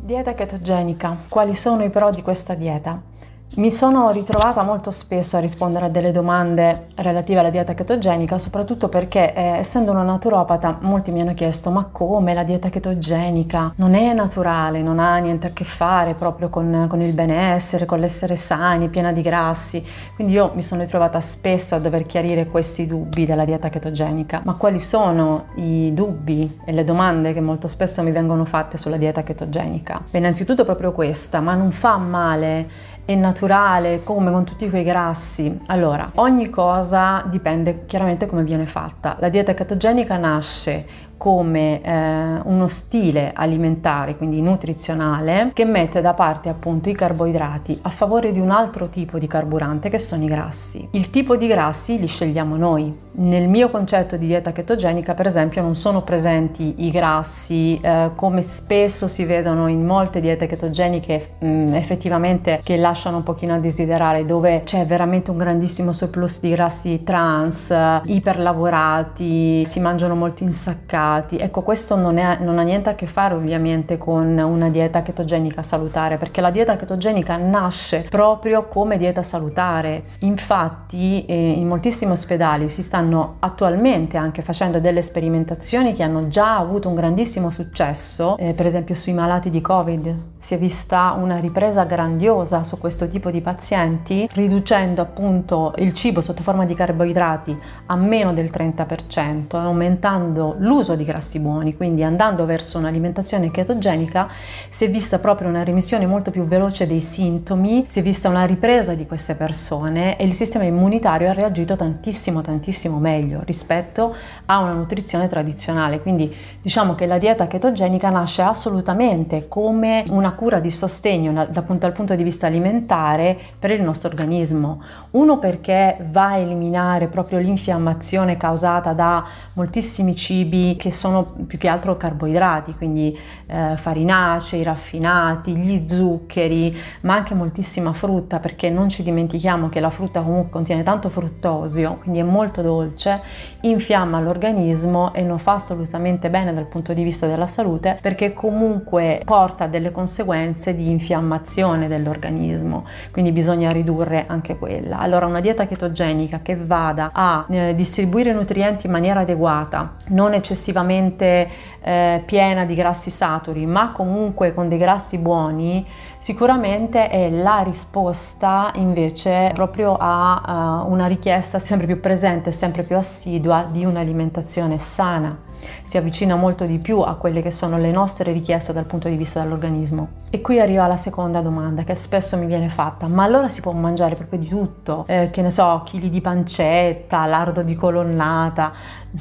Dieta chetogenica. Quali sono i pro di questa dieta? Mi sono ritrovata molto spesso a rispondere a delle domande relative alla dieta chetogenica, soprattutto perché eh, essendo una naturopata molti mi hanno chiesto ma come la dieta chetogenica non è naturale, non ha niente a che fare proprio con, con il benessere, con l'essere sani, piena di grassi. Quindi io mi sono ritrovata spesso a dover chiarire questi dubbi della dieta chetogenica. Ma quali sono i dubbi e le domande che molto spesso mi vengono fatte sulla dieta chetogenica? Beh, innanzitutto proprio questa, ma non fa male è naturale, come con tutti quei grassi. Allora, ogni cosa dipende chiaramente come viene fatta. La dieta chetogenica nasce come eh, uno stile alimentare, quindi nutrizionale, che mette da parte appunto i carboidrati a favore di un altro tipo di carburante che sono i grassi. Il tipo di grassi li scegliamo noi. Nel mio concetto di dieta chetogenica, per esempio, non sono presenti i grassi eh, come spesso si vedono in molte diete ketogeniche mh, mm, effettivamente che lasciano un pochino a desiderare, dove c'è veramente un grandissimo surplus di grassi trans, eh, iperlavorati, si mangiano molto insaccati carboidrati. Ecco, questo non, è, non, ha niente a che fare ovviamente con una dieta chetogenica salutare, perché la dieta chetogenica nasce proprio come dieta salutare. Infatti eh, in moltissimi ospedali si stanno attualmente anche facendo delle sperimentazioni che hanno già avuto un grandissimo successo, eh, per esempio sui malati di Covid. Si è vista una ripresa grandiosa su questo tipo di pazienti, riducendo appunto il cibo sotto forma di carboidrati a meno del 30% e aumentando l'uso di grassi buoni, quindi andando verso un'alimentazione chetogenica si è vista proprio una remissione molto più veloce dei sintomi, si è vista una ripresa di queste persone e il sistema immunitario ha reagito tantissimo tantissimo meglio rispetto a una nutrizione tradizionale. Quindi diciamo che la dieta chetogenica nasce assolutamente come una cura di sostegno dal punto, dal punto di vista alimentare per il nostro organismo. Uno perché va a eliminare proprio l'infiammazione causata da moltissimi cibi che che sono più che altro carboidrati, quindi eh, farinacei, raffinati, gli zuccheri, ma anche moltissima frutta, perché non ci dimentichiamo che la frutta comunque contiene tanto fruttosio, quindi è molto dolce, infiamma l'organismo e non fa assolutamente bene dal punto di vista della salute, perché comunque porta delle conseguenze di infiammazione dell'organismo, quindi bisogna ridurre anche quella. Allora una dieta chetogenica che vada a eh, distribuire nutrienti in maniera adeguata, non eccessivamente eh, piena di grassi saturi, ma comunque con dei grassi buoni, sicuramente è la risposta invece proprio a uh, una richiesta sempre più presente, sempre più assidua di un'alimentazione sana si avvicina molto di più a quelle che sono le nostre richieste dal punto di vista dell'organismo. E qui arriva la seconda domanda che spesso mi viene fatta, ma allora si può mangiare proprio di tutto, eh, che ne so, chili di pancetta, lardo di colonnata,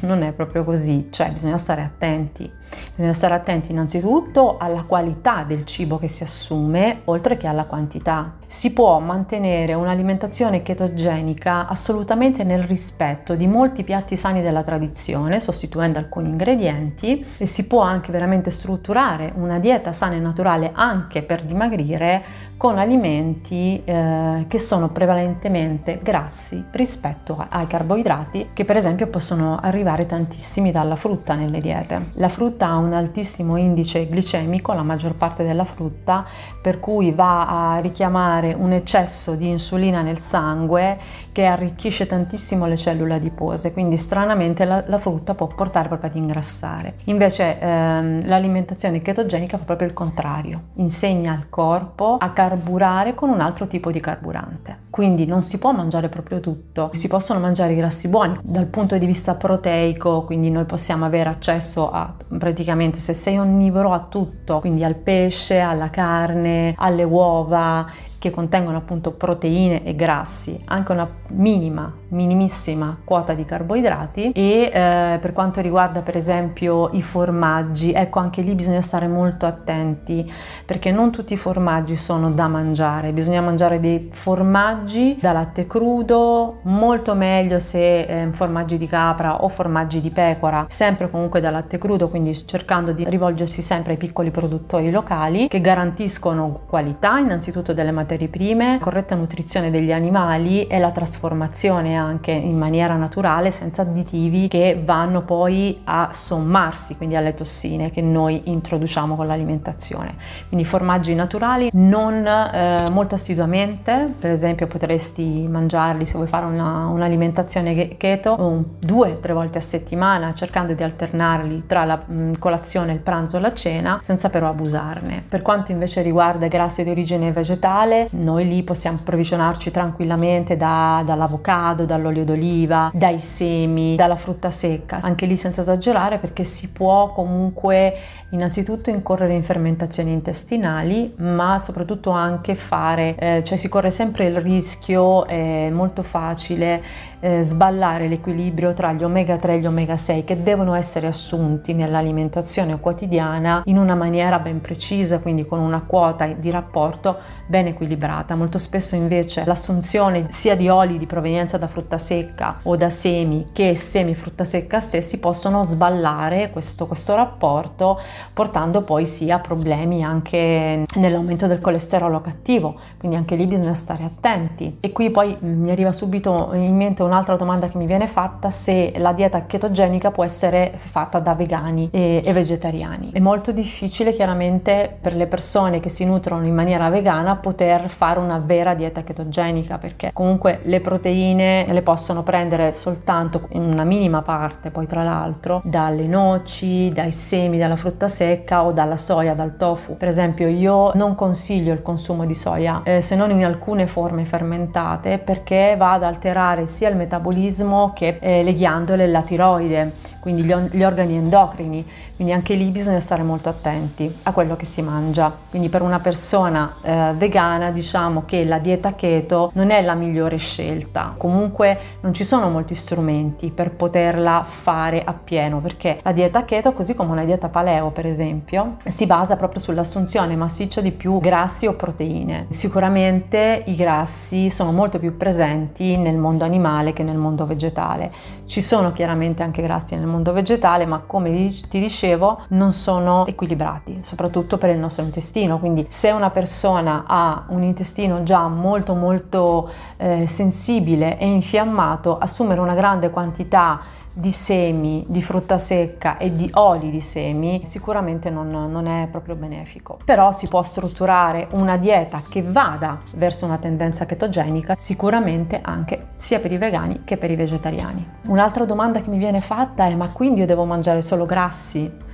non è proprio così, cioè bisogna stare attenti. Bisogna stare attenti innanzitutto alla qualità del cibo che si assume, oltre che alla quantità. Si può mantenere un'alimentazione chetogenica assolutamente nel rispetto di molti piatti sani della tradizione, sostituendo alcuni ingredienti, e si può anche veramente strutturare una dieta sana e naturale anche per dimagrire con alimenti eh, che sono prevalentemente grassi rispetto ai carboidrati che per esempio possono arrivare tantissimi dalla frutta nelle diete. La frutta ha un altissimo indice glicemico, la maggior parte della frutta, per cui va a richiamare un eccesso di insulina nel sangue che arricchisce tantissimo le cellule adipose, quindi stranamente la, la frutta può portare proprio ad ingrassare. Invece ehm, l'alimentazione chetogenica fa proprio il contrario, insegna al corpo a carburare con un altro tipo di carburante. Quindi non si può mangiare proprio tutto, si possono mangiare i grassi buoni dal punto di vista proteico, quindi noi possiamo avere accesso a praticamente se sei onnivoro a tutto, quindi al pesce, alla carne, alle uova che contengono appunto proteine e grassi, anche una minima, minimissima quota di carboidrati e eh, per quanto riguarda per esempio i formaggi, ecco anche lì bisogna stare molto attenti perché non tutti i formaggi sono da mangiare, bisogna mangiare dei formaggi da latte crudo, molto meglio se eh, formaggi di capra o formaggi di pecora, sempre comunque da latte crudo, quindi cercando di rivolgersi sempre ai piccoli produttori locali che garantiscono qualità innanzitutto delle materie materie prime, corretta nutrizione degli animali e la trasformazione anche in maniera naturale senza additivi che vanno poi a sommarsi, quindi alle tossine che noi introduciamo con l'alimentazione. Quindi formaggi naturali non eh, molto assiduamente, per esempio potresti mangiarli se vuoi fare una, un'alimentazione keto un, due o tre volte a settimana cercando di alternarli tra la mh, colazione, il pranzo e la cena senza però abusarne. Per quanto invece riguarda grassi di origine vegetale, noi lì possiamo approvvigionarci tranquillamente da, dall'avocado, dall'olio d'oliva, dai semi, dalla frutta secca, anche lì senza esagerare perché si può comunque innanzitutto incorrere in fermentazioni intestinali, ma soprattutto anche fare, eh, cioè si corre sempre il rischio, è molto facile eh, sballare l'equilibrio tra gli omega 3 e gli omega 6 che devono essere assunti nell'alimentazione quotidiana in una maniera ben precisa, quindi con una quota di rapporto ben equilibrata. Molto spesso invece l'assunzione sia di oli di provenienza da frutta secca o da semi che semi frutta secca stessi possono sballare questo, questo rapporto portando poi sia problemi anche nell'aumento del colesterolo cattivo, quindi anche lì bisogna stare attenti. E qui poi mi arriva subito in mente un'altra domanda che mi viene fatta se la dieta chetogenica può essere fatta da vegani e, e vegetariani. È molto difficile chiaramente per le persone che si nutrono in maniera vegana poter fare una vera dieta chetogenica perché comunque le proteine le possono prendere soltanto in una minima parte poi tra l'altro dalle noci, dai semi, dalla frutta secca o dalla soia, dal tofu. Per esempio io non consiglio il consumo di soia eh, se non in alcune forme fermentate perché va ad alterare sia il metabolismo che eh, le ghiandole e la tiroide, quindi gli, gli organi endocrini, quindi anche lì bisogna stare molto attenti a quello che si mangia. Quindi per una persona eh, vegana diciamo che la dieta keto non è la migliore scelta, comunque non ci sono molti strumenti per poterla fare appieno perché la dieta keto, così come una dieta paleo per esempio, si basa proprio sull'assunzione massiccia di più grassi o proteine. Sicuramente i grassi sono molto più presenti nel mondo animale che nel mondo vegetale. Ci sono chiaramente anche grassi nel mondo vegetale, ma come ti dicevo non sono equilibrati, soprattutto per il nostro intestino. Quindi se una persona ha un intestino già molto molto eh, sensibile e infiammato, assumere una grande quantità di semi, di frutta secca e di oli di semi sicuramente non, non, è proprio benefico. Però si può strutturare una dieta che vada verso una tendenza chetogenica sicuramente anche sia per i vegani che per i vegetariani. Un'altra domanda che mi viene fatta è ma quindi io devo mangiare solo grassi?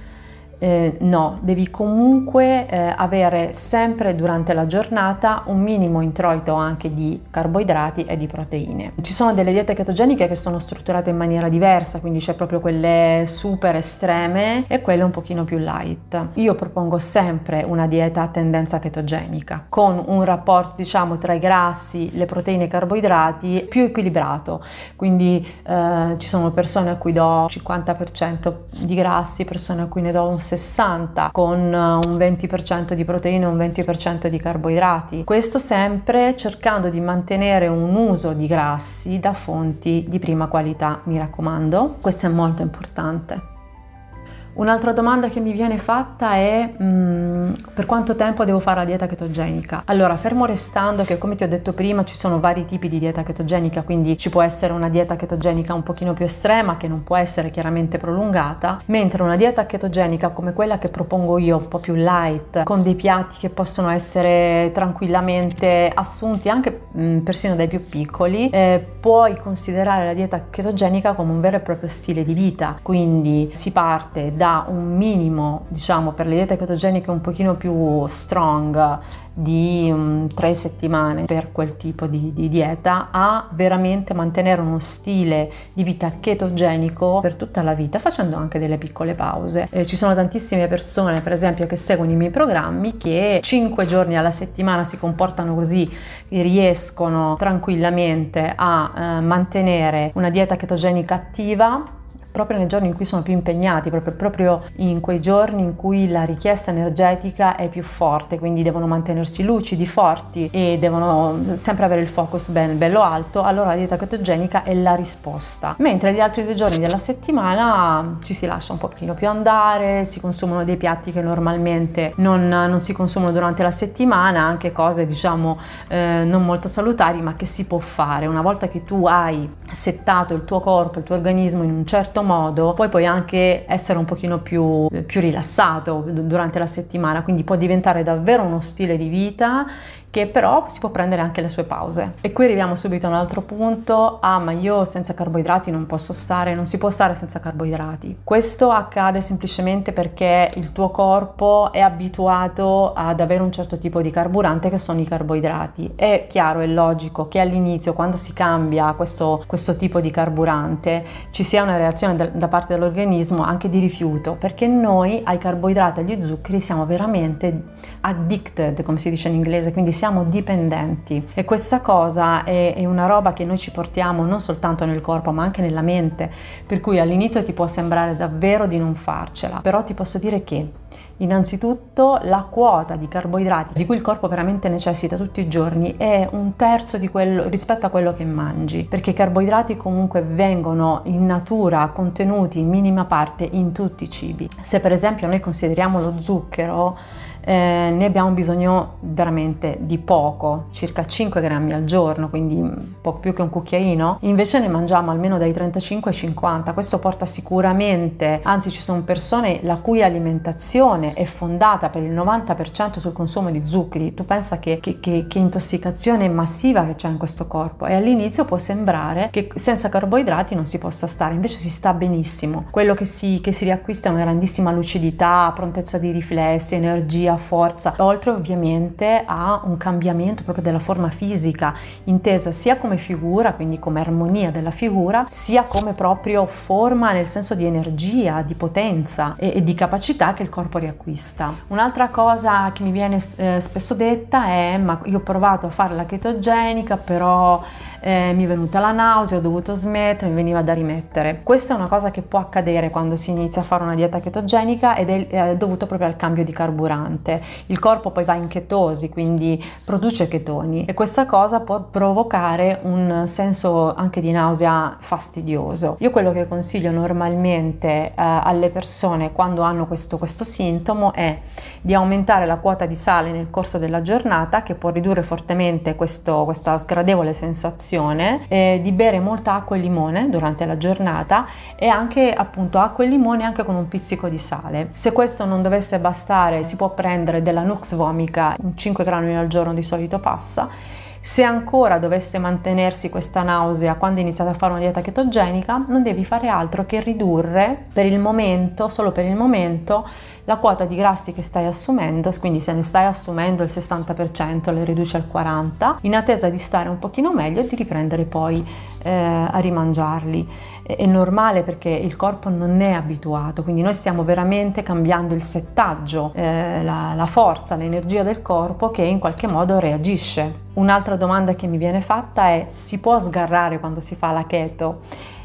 Eh, no, devi comunque eh, avere sempre durante la giornata un minimo introito anche di carboidrati e di proteine. Ci sono delle diete ketogeniche che sono strutturate in maniera diversa, quindi c'è proprio quelle super estreme e quelle un pochino più light. Io propongo sempre una dieta a tendenza chetogenica con un rapporto diciamo tra i grassi, le proteine e i carboidrati più equilibrato. Quindi eh, ci sono persone a cui do 50% di grassi, persone a cui ne do un 60 con eh, un 20% di proteine e un 20% di carboidrati. Questo sempre cercando di mantenere un uso di grassi da fonti di prima qualità, mi raccomando. Questo è molto importante. Un'altra domanda che mi viene fatta è mh, mm, per quanto tempo devo fare la dieta chetogenica? Allora, fermo restando che come ti ho detto prima ci sono vari tipi di dieta chetogenica, quindi ci può essere una dieta chetogenica un pochino più estrema che non può essere chiaramente prolungata, mentre una dieta chetogenica come quella che propongo io, un po' più light, con dei piatti che possono essere tranquillamente assunti anche mh, mm, persino dai più piccoli, eh, puoi considerare la dieta chetogenica come un vero e proprio stile di vita, quindi si parte da un minimo, diciamo, per le diete ketogeniche un pochino più strong di um, tre settimane per quel tipo di, di, dieta a veramente mantenere uno stile di vita ketogenico per tutta la vita facendo anche delle piccole pause. Eh, ci sono tantissime persone per esempio che seguono i miei programmi che cinque giorni alla settimana si comportano così riescono tranquillamente a eh, mantenere una dieta chetogenica attiva proprio nei giorni in cui sono più impegnati, proprio, proprio in quei giorni in cui la richiesta energetica è più forte, quindi devono mantenersi lucidi, forti e devono sempre avere il focus ben, bello alto, allora la dieta chetogenica è la risposta. Mentre gli altri due giorni della settimana ci si lascia un pochino più andare, si consumano dei piatti che normalmente non, non si consumano durante la settimana, anche cose diciamo eh, non molto salutari, ma che si può fare. Una volta che tu hai settato il tuo corpo, il tuo organismo in un certo modo, poi puoi anche essere un pochino più, più rilassato durante la settimana, quindi può diventare davvero uno stile di vita che però si può prendere anche le sue pause. E qui arriviamo subito a un altro punto, ah ma io senza carboidrati non posso stare, non si può stare senza carboidrati. Questo accade semplicemente perché il tuo corpo è abituato ad avere un certo tipo di carburante che sono i carboidrati. È chiaro e logico che all'inizio quando si cambia questo, questo tipo di carburante ci sia una reazione da, da parte dell'organismo anche di rifiuto perché noi ai carboidrati e agli zuccheri siamo veramente addicted come si dice in inglese quindi siamo dipendenti e questa cosa è, è, una roba che noi ci portiamo non soltanto nel corpo ma anche nella mente, per cui all'inizio ti può sembrare davvero di non farcela, però ti posso dire che Innanzitutto la quota di carboidrati di cui il corpo veramente necessita tutti i giorni è un terzo di quello rispetto a quello che mangi, perché i carboidrati comunque vengono in natura contenuti in minima parte in tutti i cibi. Se per esempio noi consideriamo lo zucchero eh, ne abbiamo bisogno veramente di poco, circa 5 grammi al giorno, quindi poco più che un cucchiaino, invece ne mangiamo almeno dai 35 ai 50, questo porta sicuramente, anzi ci sono persone la cui alimentazione è fondata per il 90% sul consumo di zuccheri, tu pensa che, che, che, che intossicazione massiva che c'è in questo corpo. E all'inizio può sembrare che senza carboidrati non si possa stare, invece si sta benissimo, quello che si, che si riacquista è una grandissima lucidità, prontezza di riflessi, energia, energia, forza, oltre ovviamente a un cambiamento proprio della forma fisica, intesa sia come figura, quindi come armonia della figura, sia come proprio forma nel senso di energia, di potenza e, e di capacità che il corpo riacquista. Un'altra cosa che mi viene eh, spesso detta è ma io ho provato a fare la chetogenica, però eh, mi è venuta la nausea, ho dovuto smettere, mi veniva da rimettere. Questa è una cosa che può accadere quando si inizia a fare una dieta chetogenica ed è, è dovuto proprio al cambio di carburante. Il corpo poi va in chetosi, quindi produce chetoni e questa cosa può provocare un senso anche di nausea fastidioso. Io quello che consiglio normalmente eh, alle persone quando hanno questo, questo sintomo è di aumentare la quota di sale nel corso della giornata che può ridurre fortemente questo, questa sgradevole sensazione condizione eh, di bere molta acqua e limone durante la giornata e anche appunto acqua e limone anche con un pizzico di sale. Se questo non dovesse bastare si può prendere della Nux vomica, 5 grammi al giorno di solito passa se ancora dovesse mantenersi questa nausea quando iniziate a fare una dieta chetogenica, non devi fare altro che ridurre per il momento, solo per il momento, la quota di grassi che stai assumendo, quindi se ne stai assumendo il 60% le riduci al 40%, in attesa di stare un pochino meglio e di riprendere poi eh, a rimangiarli. È normale perché il corpo non è abituato, quindi noi stiamo veramente cambiando il settaggio, eh, la, la forza, l'energia del corpo che in qualche modo reagisce. Un'altra domanda che mi viene fatta è si può sgarrare quando si fa la keto?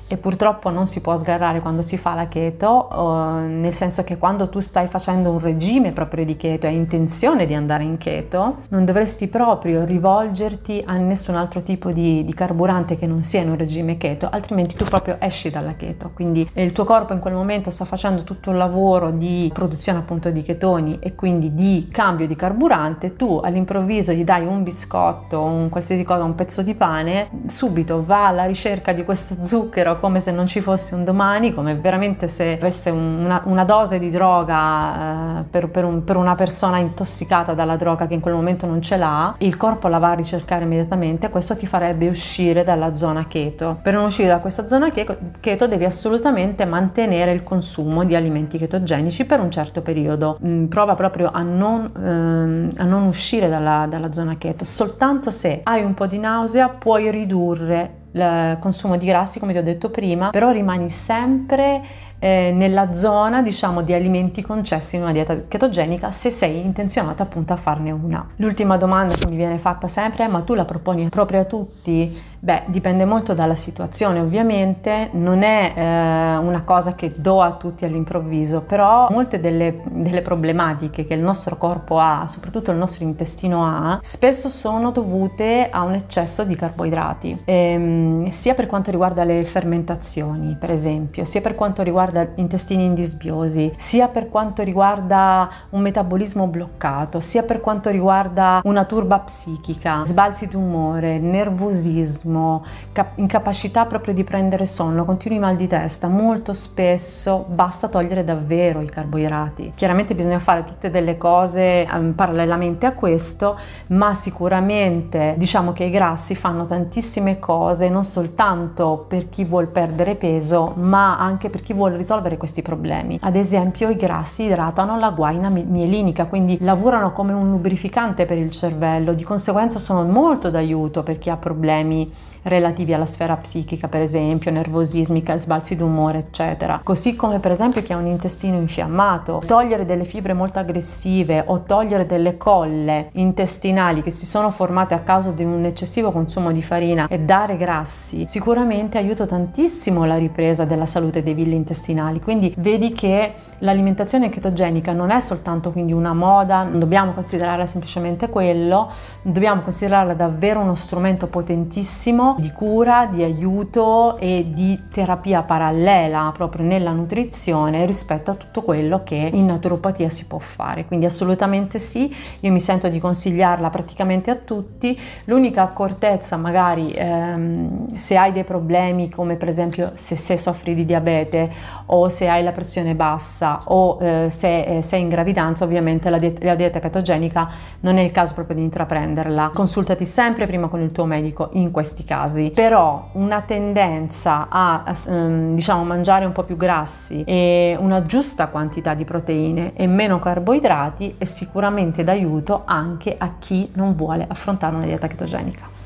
E purtroppo non si può sgarrare quando si fa la keto, uh, nel senso che quando tu stai facendo un regime proprio di keto e hai intenzione di andare in keto, non dovresti proprio rivolgerti a nessun altro tipo di, di, carburante che non sia in un regime keto, altrimenti tu proprio esci dalla keto. Quindi il tuo corpo in quel momento sta facendo tutto il lavoro di produzione appunto di chetoni e quindi di cambio di carburante, tu all'improvviso gli dai un biscotto, un qualsiasi cosa, un pezzo di pane, subito va alla ricerca di questo zucchero come se non ci fosse un domani, come veramente se avesse una, una dose di droga eh, per, per, un, per, una persona intossicata dalla droga che in quel momento non ce l'ha, il corpo la va a ricercare immediatamente, questo ti farebbe uscire dalla zona keto. Per non uscire da questa zona keto devi assolutamente mantenere il consumo di alimenti ketogenici per un certo periodo. Mm, prova proprio a non, ehm, a non uscire dalla, dalla zona keto, soltanto se hai un po' di nausea puoi ridurre il consumo di grassi come ti ho detto prima, però rimani sempre eh, nella zona diciamo di alimenti concessi in una dieta chetogenica se sei intenzionata appunto a farne una. L'ultima domanda che mi viene fatta sempre è ma tu la proponi proprio a tutti? Beh, dipende molto dalla situazione, ovviamente. Non è eh, una cosa che do a tutti all'improvviso, però molte delle, delle, problematiche che il nostro corpo ha, soprattutto il nostro intestino ha, spesso sono dovute a un eccesso di carboidrati, ehm, sia per quanto riguarda le fermentazioni, per esempio, sia per quanto riguarda intestini indisbiosi, sia per quanto riguarda un metabolismo bloccato, sia per quanto riguarda una turba psichica, sbalzi d'umore, nervosismo nervosismo, cap- incapacità proprio di prendere sonno, continui mal di testa, molto spesso basta togliere davvero i carboidrati. Chiaramente bisogna fare tutte delle cose um, parallelamente a questo, ma sicuramente diciamo che i grassi fanno tantissime cose non soltanto per chi vuole perdere peso, ma anche per chi vuole risolvere questi problemi. Ad esempio, i grassi idratano la guaina mielinica, quindi lavorano come un lubrificante per il cervello, di conseguenza sono molto d'aiuto per chi ha problemi relativi alla sfera psichica, per esempio, nervosismica, sbalzi d'umore, eccetera. Così come per esempio chi ha un intestino infiammato, togliere delle fibre molto aggressive o togliere delle colle intestinali che si sono formate a causa di un eccessivo consumo di farina e dare grassi, sicuramente aiuta tantissimo la ripresa della salute dei villi intestinali. Quindi vedi che l'alimentazione chetogenica non è soltanto quindi una moda, non dobbiamo considerarla semplicemente quello, dobbiamo considerarla davvero uno strumento potentissimo di cura, di aiuto e di terapia parallela proprio nella nutrizione rispetto a tutto quello che in naturopatia si può fare. Quindi assolutamente sì, io mi sento di consigliarla praticamente a tutti. L'unica accortezza magari ehm, se hai dei problemi come per esempio se, se, soffri di diabete o se hai la pressione bassa o eh, se eh, sei in gravidanza, ovviamente la, dieta, la dieta cetogenica non è il caso proprio di intraprenderla. Consultati sempre prima con il tuo medico in questi casi casi, però una tendenza a, ehm, diciamo mangiare un po' più grassi e una giusta quantità di proteine e meno carboidrati è sicuramente d'aiuto anche a chi non vuole affrontare una dieta chetogenica.